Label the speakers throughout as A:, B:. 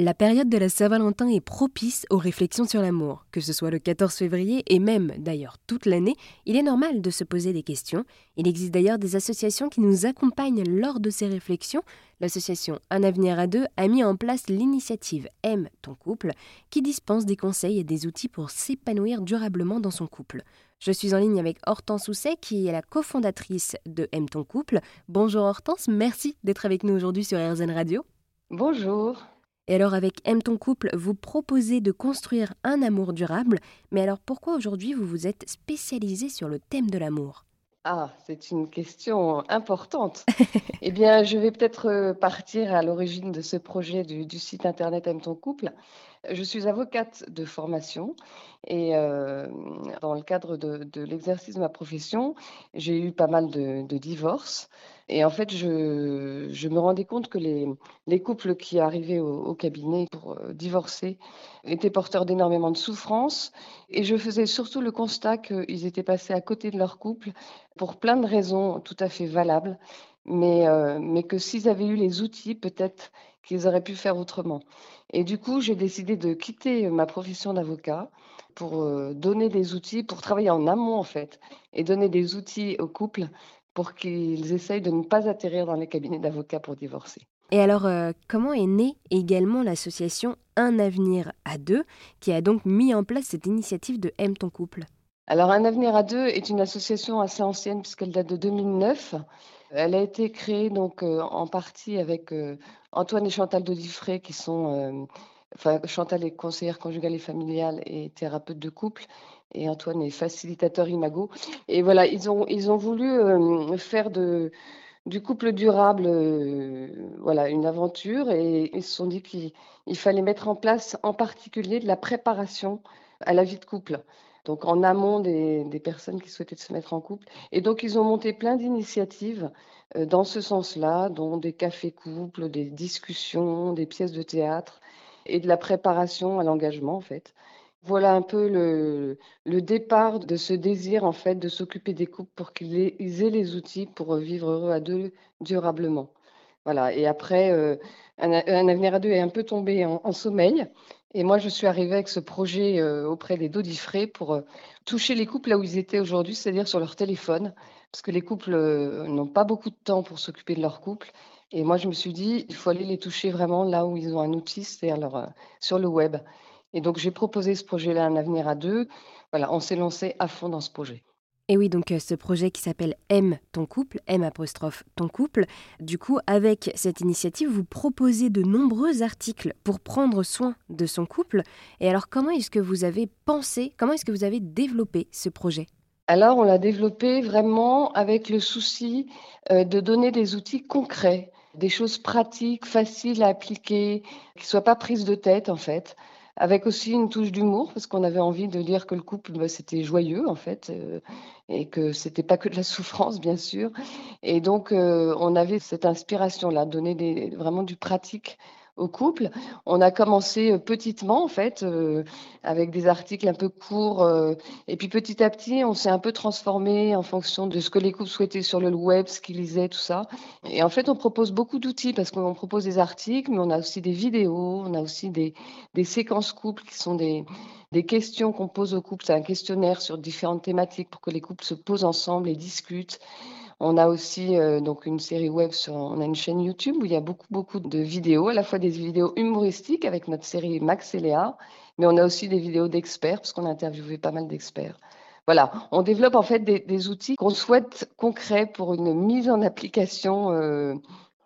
A: La période de la Saint-Valentin est propice aux réflexions sur l'amour. Que ce soit le 14 février et même d'ailleurs toute l'année, il est normal de se poser des questions. Il existe d'ailleurs des associations qui nous accompagnent lors de ces réflexions. L'association Un avenir à deux a mis en place l'initiative Aime ton couple qui dispense des conseils et des outils pour s'épanouir durablement dans son couple. Je suis en ligne avec Hortense Housset qui est la cofondatrice de Aime ton couple. Bonjour Hortense, merci d'être avec nous aujourd'hui sur RZN Radio.
B: Bonjour.
A: Et alors avec Aime ton couple, vous proposez de construire un amour durable, mais alors pourquoi aujourd'hui vous vous êtes spécialisé sur le thème de l'amour?
B: Ah, c'est une question importante. eh bien, je vais peut-être euh, partir à l'origine de ce projet du, site internet Aime ton couple. Je suis avocate de formation et euh, dans le cadre de, l'exercice de ma profession, j'ai eu pas mal de, divorces. Et en fait, je, me rendais compte que les, couples qui arrivaient au, cabinet pour euh, divorcer étaient porteurs d'énormément de souffrance. Et je faisais surtout le constat qu'ils étaient passés à côté de leur couple pour plein de raisons tout à fait valables, mais, euh, que s'ils avaient eu les outils, peut-être qu'ils auraient pu faire autrement. Et du coup, j'ai décidé de quitter ma profession d'avocat pour euh, donner des outils, pour travailler en amont en fait, et donner des outils aux couples pour qu'ils essayent de ne pas atterrir dans les cabinets d'avocats pour divorcer.
A: Et alors, euh, comment est née également l'association Un avenir à deux, qui a donc mis en place cette initiative de Aime ton couple?
B: Alors, Un avenir à deux est une association assez ancienne puisqu'elle date de 2009. Elle a été créée donc euh, en partie avec Antoine et Chantal Dodifré, qui sont Enfin, Chantal est conseillère conjugale et familiale et thérapeute de couple. Et Antoine est facilitateur imago. Et voilà, ils ont, ils ont voulu euh, faire de, du couple durable euh, voilà, une aventure et ils se sont dit qu'il fallait mettre en place en particulier de la préparation à la vie de couple. Donc en amont des, des personnes qui souhaitaient se mettre en couple. Et donc ils ont monté plein d'initiatives euh, dans ce sens-là, dont des cafés couples, des discussions, des pièces de théâtre et de la préparation à l'engagement en fait. Voilà un peu le, départ de ce désir en fait de s'occuper des couples pour qu'ils aient, les outils pour vivre heureux à deux durablement. Voilà. Et après, euh, un, avenir à deux est un peu tombé en, sommeil. Et moi, je suis arrivée avec ce projet euh, auprès des Dodifré pour euh, toucher les couples là où ils étaient aujourd'hui, c'est-à-dire sur leur téléphone, parce que les couples n'ont pas beaucoup de temps pour s'occuper de leur couple. Et moi, je me suis dit, il faut aller les toucher vraiment là où ils ont un outil, c'est-à-dire euh, sur le web. Et donc, j'ai proposé ce projet-là, Un avenir à deux. Voilà, on s'est lancé à fond dans ce projet.
A: Et oui, donc euh, ce projet qui s'appelle Aime ton couple, M apostrophe ton couple. Du coup, avec cette initiative, vous proposez de nombreux articles pour prendre soin de son couple. Et alors, comment est-ce que vous avez pensé, comment est-ce que vous avez développé ce projet?
B: Alors, on l'a développé vraiment avec le souci euh, de donner des outils concrets des choses pratiques, faciles à appliquer, qui ne soient pas prises de tête en fait, avec aussi une touche d'humour, parce qu'on avait envie de dire que le couple, bah, c'était joyeux en fait, euh, et que c'était pas que de la souffrance bien sûr. Et donc, euh, on avait cette inspiration-là, donner des, vraiment du pratique au couple. On a commencé euh, petitement, en fait, euh, avec des articles un peu courts. Euh, et puis petit à petit, on s'est un peu transformé en fonction de ce que les couples souhaitaient sur le web, ce qu'ils lisaient, tout ça. Et en fait, on propose beaucoup d'outils parce qu'on propose des articles, mais on a aussi des vidéos, on a aussi des, séquences couples qui sont des questions qu'on pose aux couples. C'est un questionnaire sur différentes thématiques pour que les couples se posent ensemble et discutent. On a aussi euh, donc une série web sur, on a une chaîne YouTube où il y a beaucoup beaucoup de vidéos, à la fois des vidéos humoristiques avec notre série Max et Léa, mais on a aussi des vidéos d'experts parce qu'on a interviewé pas mal d'experts. Voilà, on développe en fait des, outils qu'on souhaite concrets pour une mise en application euh,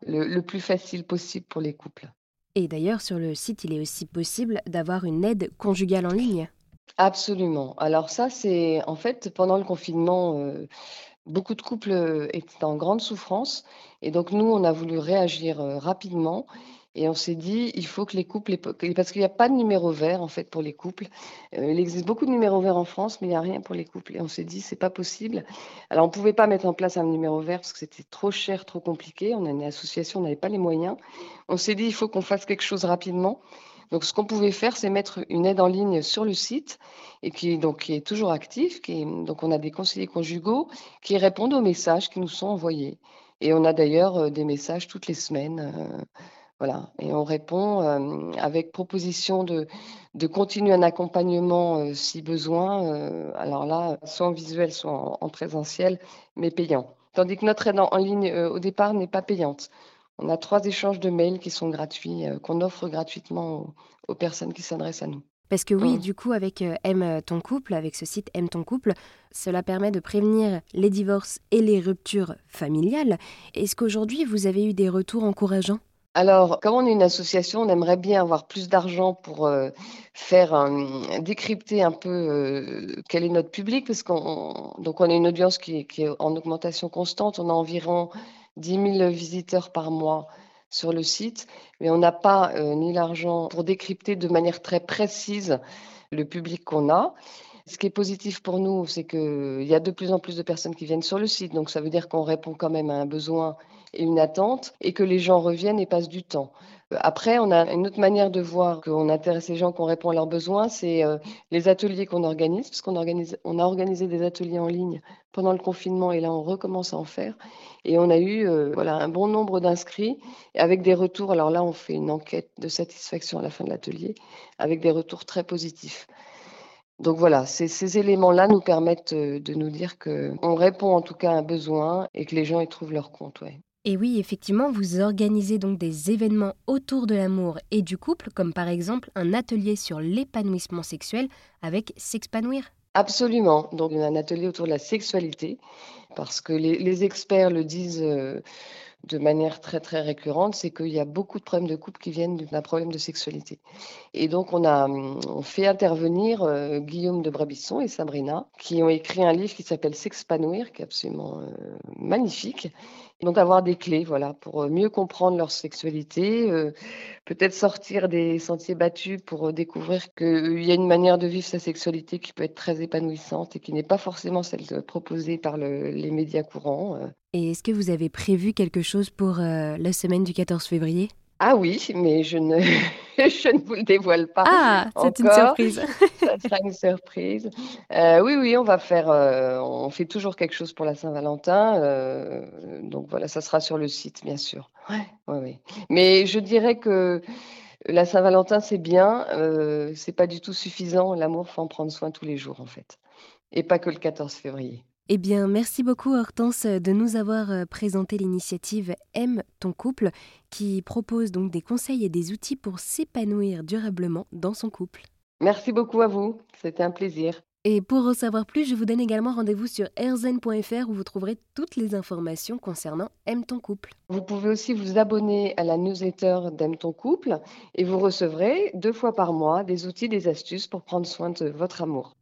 B: le, plus facile possible pour les couples.
A: Et d'ailleurs, sur le site, il est aussi possible d'avoir une aide conjugale en ligne.
B: Absolument. Alors ça, c'est en fait pendant le confinement, euh, Beaucoup de couples euh, étaient en grande souffrance et donc nous, on a voulu réagir euh, rapidement et on s'est dit, il faut que les couples, parce qu'il n'y a pas de numéro vert en fait pour les couples. Euh, il existe beaucoup de numéros verts en France, mais il n'y a rien pour les couples. Et on s'est dit, c'est pas possible. Alors on ne pouvait pas mettre en place un numéro vert parce que c'était trop cher, trop compliqué. On a une association, on n'avait pas les moyens. On s'est dit, il faut qu'on fasse quelque chose rapidement. Donc, ce qu'on pouvait faire, c'est mettre une aide en ligne sur le site et qui, donc, est toujours. Qui donc, on a des conseillers conjugaux qui répondent aux messages qui nous sont envoyés. Et on a d'ailleurs euh, des messages toutes les semaines. Euh, Voilà, et on répond euh, avec proposition de, de continuer un accompagnement si besoin. alors là, soit en visuel, soit en, en présentiel, mais payant. Tandis que notre aide en, ligne, au départ, n'est pas payante. On a trois échanges de mails qui sont gratuits, euh, qu'on offre gratuitement aux, aux personnes qui s'adressent à nous.
A: Parce que oui,
B: Mm.
A: du coup, avec euh, Aime ton couple, avec ce site Aime ton couple, cela permet de prévenir les divorces et les ruptures familiales. Est-ce qu'aujourd'hui, vous avez eu des retours encourageants?
B: Alors, comme on est une association, on aimerait bien avoir plus d'argent pour euh, faire un- décrypter un peu euh, quel est notre public, parce qu'on donc on a une audience qui est en augmentation constante. On a environ 10 000 visiteurs par mois sur le site, mais on n'a pas euh, ni l'argent pour décrypter de manière très précise le public qu'on a. Ce qui est positif pour nous, c'est qu'il y a de plus en plus de personnes qui viennent sur le site, donc ça veut dire qu'on répond quand même à un besoin et une attente, et que les gens reviennent et passent du temps. Après, on a une autre manière de voir qu'on intéresse les gens, qu'on répond à leurs besoins, c'est euh, les ateliers qu'on organise, parce qu'on a organisé des ateliers en ligne pendant le confinement, et là, on recommence à en faire. Et on a eu euh, un bon nombre d'inscrits, avec des retours. Alors là, on fait une enquête de satisfaction à la fin de l'atelier, avec des retours très positifs. Donc voilà, ces, ces éléments-là nous permettent euh, de nous dire qu'on répond en tout cas à un besoin et que les gens y trouvent leur compte. Ouais.
A: Et oui, effectivement, vous organisez donc des événements autour de l'amour et du couple, comme par exemple un atelier sur l'épanouissement sexuel avec S'expanouir.
B: Absolument. Donc, un atelier autour de la sexualité, parce que les, experts le disent euh, de manière très, très récurrente, c'est qu'il y a beaucoup de problèmes de couple qui viennent d'un problème de sexualité. Et donc, on a fait intervenir euh, Guillaume de Brabisson et Sabrina, qui ont écrit un livre qui s'appelle S'expanouir, qui est absolument euh, magnifique. Donc, avoir des clés, voilà, pour euh, mieux comprendre leur sexualité, euh, peut-être sortir des sentiers battus pour euh, découvrir qu'il y a une manière de vivre sa sexualité qui peut être très épanouissante et qui n'est pas forcément celle proposée par le- les médias courants.
A: Et est-ce que vous avez prévu quelque chose pour euh, la semaine du 14 février?
B: Ah oui, mais je ne, je ne vous le dévoile pas.
A: Ah, c'est une surprise.
B: Ça sera une surprise. Euh, oui, oui, on va faire, euh, on fait toujours quelque chose pour la Saint-Valentin. euh, donc voilà, ça sera sur le site, bien sûr. Ouais, ouais, ouais. Mais je dirais que la Saint-Valentin, c'est bien, c'est pas du tout suffisant. L'amour, faut en prendre soin tous les jours, en fait. Et pas que le 14 février.
A: Eh bien, merci beaucoup Hortense de nous avoir euh, présenté l'initiative Aime ton couple qui propose donc des conseils et des outils pour s'épanouir durablement dans son couple.
B: Merci beaucoup à vous. C'était un plaisir.
A: Et pour en savoir plus, je vous donne également rendez-vous sur airzen.fr où vous trouverez toutes les informations concernant Aime ton couple.
B: Vous pouvez aussi vous abonner à la newsletter d'Aime ton couple et vous recevrez deux fois par mois des outils, des astuces pour prendre soin de votre amour.